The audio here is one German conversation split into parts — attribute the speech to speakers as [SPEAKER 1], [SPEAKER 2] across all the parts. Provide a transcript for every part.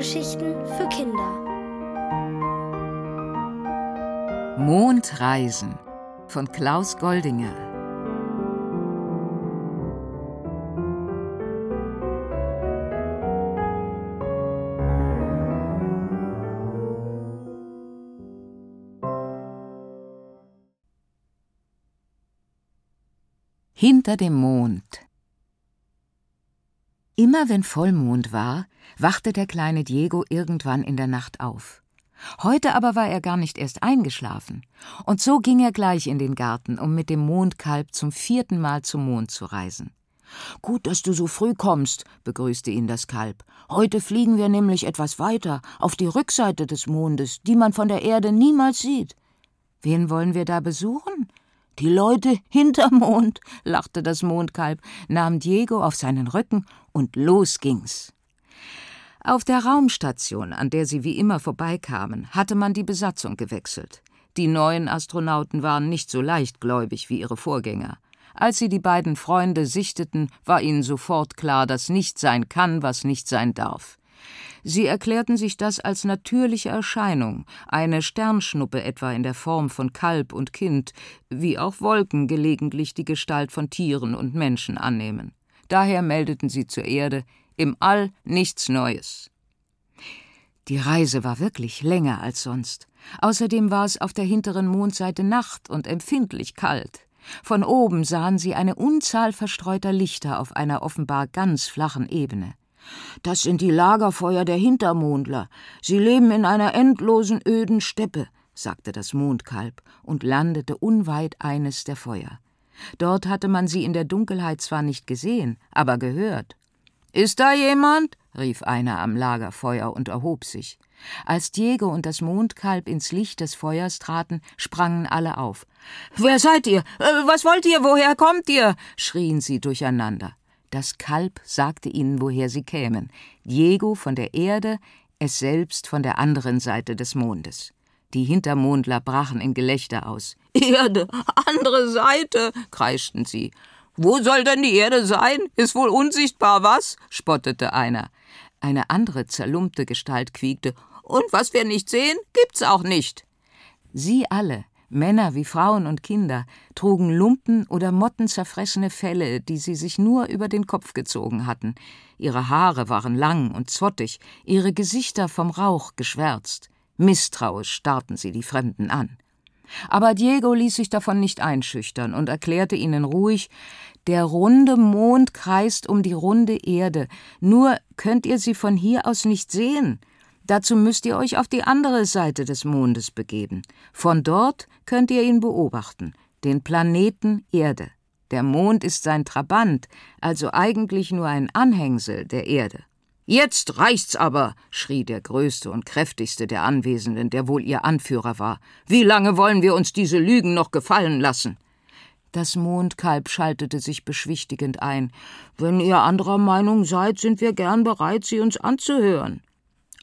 [SPEAKER 1] Hörgeschichten für Kinder.
[SPEAKER 2] Mondreisen von Klaus Goldinger. Hinter dem Mond Immer wenn Vollmond war, wachte der kleine Diego irgendwann in der Nacht auf. Heute aber war er gar nicht erst eingeschlafen, und so ging er gleich in den Garten, um mit dem Mondkalb zum vierten Mal zum Mond zu reisen. Gut, dass du so früh kommst, begrüßte ihn das Kalb. Heute fliegen wir nämlich etwas weiter, auf die Rückseite des Mondes, die man von der Erde niemals sieht. Wen wollen wir da besuchen? Die Leute hinterm Mond, lachte das Mondkalb, nahm Diego auf seinen Rücken und los ging's. Auf der Raumstation, an der sie wie immer vorbeikamen, hatte man die Besatzung gewechselt. Die neuen Astronauten waren nicht so leichtgläubig wie ihre Vorgänger. Als sie die beiden Freunde sichteten, war ihnen sofort klar, dass nicht sein kann, was nicht sein darf. Sie erklärten sich das als natürliche Erscheinung, eine Sternschnuppe etwa in der Form von Kalb und Kind, wie auch Wolken gelegentlich die Gestalt von Tieren und Menschen annehmen. Daher meldeten sie zur Erde im All nichts Neues. Die Reise war wirklich länger als sonst. Außerdem war es auf der hinteren Mondseite Nacht und empfindlich kalt. Von oben sahen sie eine Unzahl verstreuter Lichter auf einer offenbar ganz flachen Ebene. Das sind die Lagerfeuer der Hintermondler. Sie leben in einer endlosen öden Steppe, sagte das Mondkalb und landete unweit eines der Feuer. Dort hatte man sie in der Dunkelheit zwar nicht gesehen, aber gehört. Ist da jemand? rief einer am Lagerfeuer und erhob sich. Als Diego und das Mondkalb ins Licht des Feuers traten, sprangen alle auf. Wer seid ihr? Äh, was wollt ihr? Woher kommt ihr? schrien sie durcheinander. Das Kalb sagte ihnen, woher sie kämen. Diego von der Erde, es selbst von der anderen Seite des Mondes. Die Hintermondler brachen in Gelächter aus. Erde, andere Seite, kreischten sie. Wo soll denn die Erde sein? Ist wohl unsichtbar, was? spottete einer. Eine andere zerlumpte Gestalt quiekte. Und was wir nicht sehen, gibt's auch nicht. Sie alle, Männer wie Frauen und Kinder trugen Lumpen oder mottenzerfressene Felle, die sie sich nur über den Kopf gezogen hatten. Ihre Haare waren lang und zottig, ihre Gesichter vom Rauch geschwärzt. Misstrauisch starrten sie die Fremden an. Aber Diego ließ sich davon nicht einschüchtern und erklärte ihnen ruhig, der runde Mond kreist um die runde Erde, nur könnt ihr sie von hier aus nicht sehen. Dazu müsst ihr euch auf die andere Seite des Mondes begeben. Von dort könnt ihr ihn beobachten, den Planeten Erde. Der Mond ist sein Trabant, also eigentlich nur ein Anhängsel der Erde. Jetzt reicht's aber, schrie der größte und kräftigste der Anwesenden, der wohl ihr Anführer war. Wie lange wollen wir uns diese Lügen noch gefallen lassen? Das Mondkalb schaltete sich beschwichtigend ein. Wenn ihr anderer Meinung seid, sind wir gern bereit, sie uns anzuhören.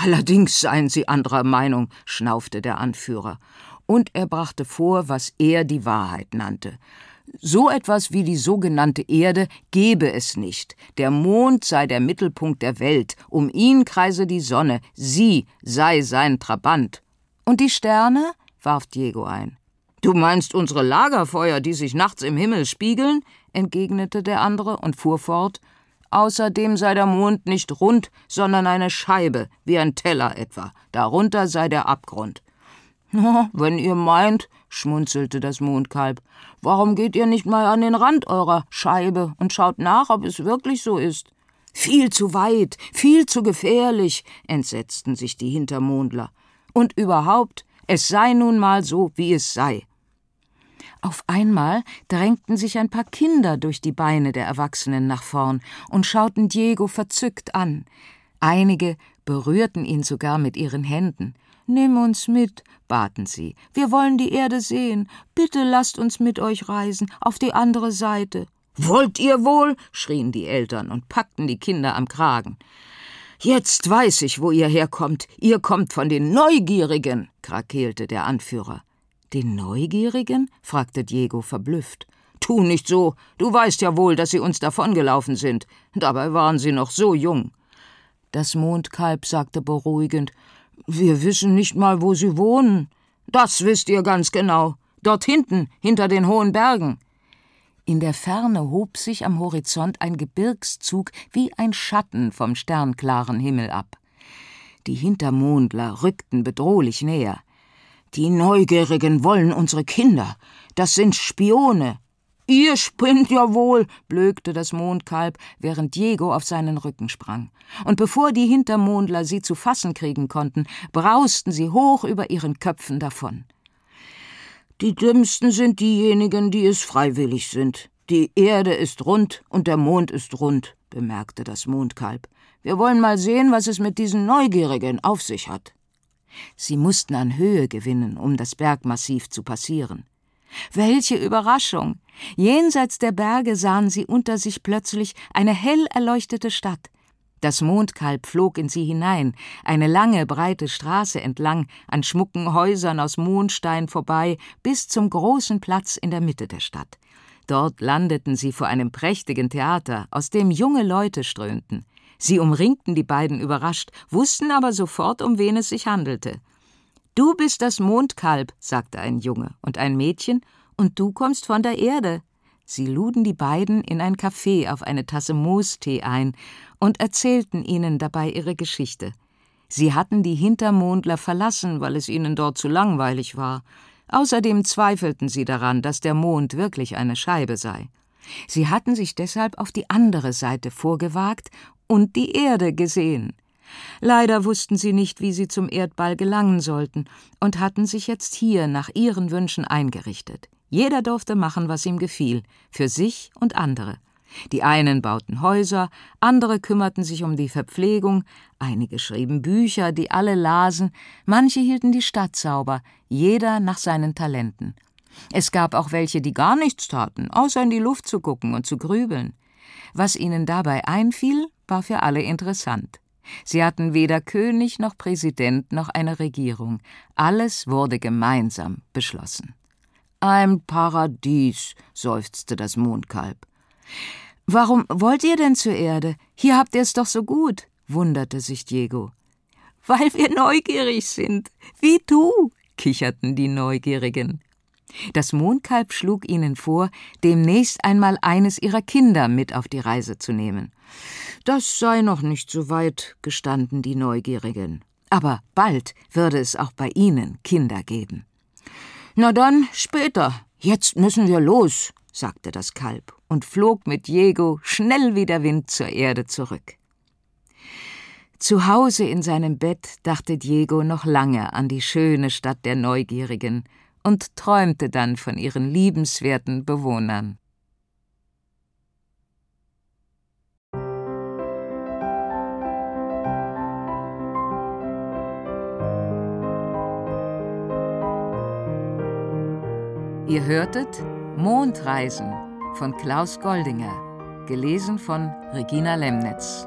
[SPEAKER 2] Allerdings seien Sie anderer Meinung, schnaufte der Anführer, und er brachte vor, was er die Wahrheit nannte. So etwas wie die sogenannte Erde gebe es nicht. Der Mond sei der Mittelpunkt der Welt, um ihn kreise die Sonne, sie sei sein Trabant. Und die Sterne? warf Diego ein. Du meinst unsere Lagerfeuer, die sich nachts im Himmel spiegeln? entgegnete der andere und fuhr fort. Außerdem sei der Mond nicht rund, sondern eine Scheibe, wie ein Teller etwa. Darunter sei der Abgrund. Na, wenn ihr meint, schmunzelte das Mondkalb, warum geht ihr nicht mal an den Rand eurer Scheibe und schaut nach, ob es wirklich so ist? Viel zu weit, viel zu gefährlich, entsetzten sich die Hintermondler. Und überhaupt, es sei nun mal so, wie es sei. Auf einmal drängten sich ein paar Kinder durch die Beine der Erwachsenen nach vorn und schauten Diego verzückt an. Einige berührten ihn sogar mit ihren Händen. Nimm uns mit, baten sie. Wir wollen die Erde sehen. Bitte lasst uns mit euch reisen, auf die andere Seite. Wollt ihr wohl? schrien die Eltern und packten die Kinder am Kragen. Jetzt weiß ich, wo ihr herkommt. Ihr kommt von den Neugierigen, krakeelte der Anführer. Den Neugierigen? fragte Diego verblüfft. Tu nicht so. Du weißt ja wohl, dass sie uns davongelaufen sind. Dabei waren sie noch so jung. Das Mondkalb sagte beruhigend Wir wissen nicht mal, wo Sie wohnen. Das wisst ihr ganz genau. Dort hinten, hinter den hohen Bergen. In der Ferne hob sich am Horizont ein Gebirgszug wie ein Schatten vom sternklaren Himmel ab. Die Hintermondler rückten bedrohlich näher. Die Neugierigen wollen unsere Kinder. Das sind Spione. Ihr spinnt ja wohl, blökte das Mondkalb, während Diego auf seinen Rücken sprang. Und bevor die Hintermondler sie zu fassen kriegen konnten, brausten sie hoch über ihren Köpfen davon. Die Dümmsten sind diejenigen, die es freiwillig sind. Die Erde ist rund und der Mond ist rund, bemerkte das Mondkalb. Wir wollen mal sehen, was es mit diesen Neugierigen auf sich hat. Sie mussten an Höhe gewinnen, um das Bergmassiv zu passieren. Welche Überraschung! Jenseits der Berge sahen sie unter sich plötzlich eine hell erleuchtete Stadt. Das Mondkalb flog in sie hinein, eine lange, breite Straße entlang, an schmucken Häusern aus Mondstein vorbei, bis zum großen Platz in der Mitte der Stadt. Dort landeten sie vor einem prächtigen Theater, aus dem junge Leute strömten. Sie umringten die beiden überrascht, wussten aber sofort, um wen es sich handelte. Du bist das Mondkalb, sagte ein Junge, und ein Mädchen, und du kommst von der Erde. Sie luden die beiden in ein Café auf eine Tasse Moostee ein und erzählten ihnen dabei ihre Geschichte. Sie hatten die Hintermondler verlassen, weil es ihnen dort zu langweilig war. Außerdem zweifelten sie daran, dass der Mond wirklich eine Scheibe sei. Sie hatten sich deshalb auf die andere Seite vorgewagt und die Erde gesehen. Leider wussten sie nicht, wie sie zum Erdball gelangen sollten und hatten sich jetzt hier nach ihren Wünschen eingerichtet. Jeder durfte machen, was ihm gefiel, für sich und andere. Die einen bauten Häuser, andere kümmerten sich um die Verpflegung, einige schrieben Bücher, die alle lasen, manche hielten die Stadt sauber, jeder nach seinen Talenten. Es gab auch welche, die gar nichts taten, außer in die Luft zu gucken und zu grübeln. Was ihnen dabei einfiel, war für alle interessant. Sie hatten weder König noch Präsident noch eine Regierung. Alles wurde gemeinsam beschlossen. Ein Paradies, seufzte das Mondkalb. Warum wollt ihr denn zur Erde? Hier habt ihr es doch so gut, wunderte sich Diego. Weil wir neugierig sind, wie du, kicherten die Neugierigen. Das Mondkalb schlug ihnen vor, demnächst einmal eines ihrer Kinder mit auf die Reise zu nehmen. Das sei noch nicht so weit, gestanden die Neugierigen. Aber bald würde es auch bei ihnen Kinder geben. Na dann, später. Jetzt müssen wir los, sagte das Kalb und flog mit Diego schnell wie der Wind zur Erde zurück. Zu Hause in seinem Bett dachte Diego noch lange an die schöne Stadt der Neugierigen und träumte dann von ihren liebenswerten Bewohnern. Ihr hörtet Mondreisen von Klaus Goldinger, gelesen von Regina Lemnitz.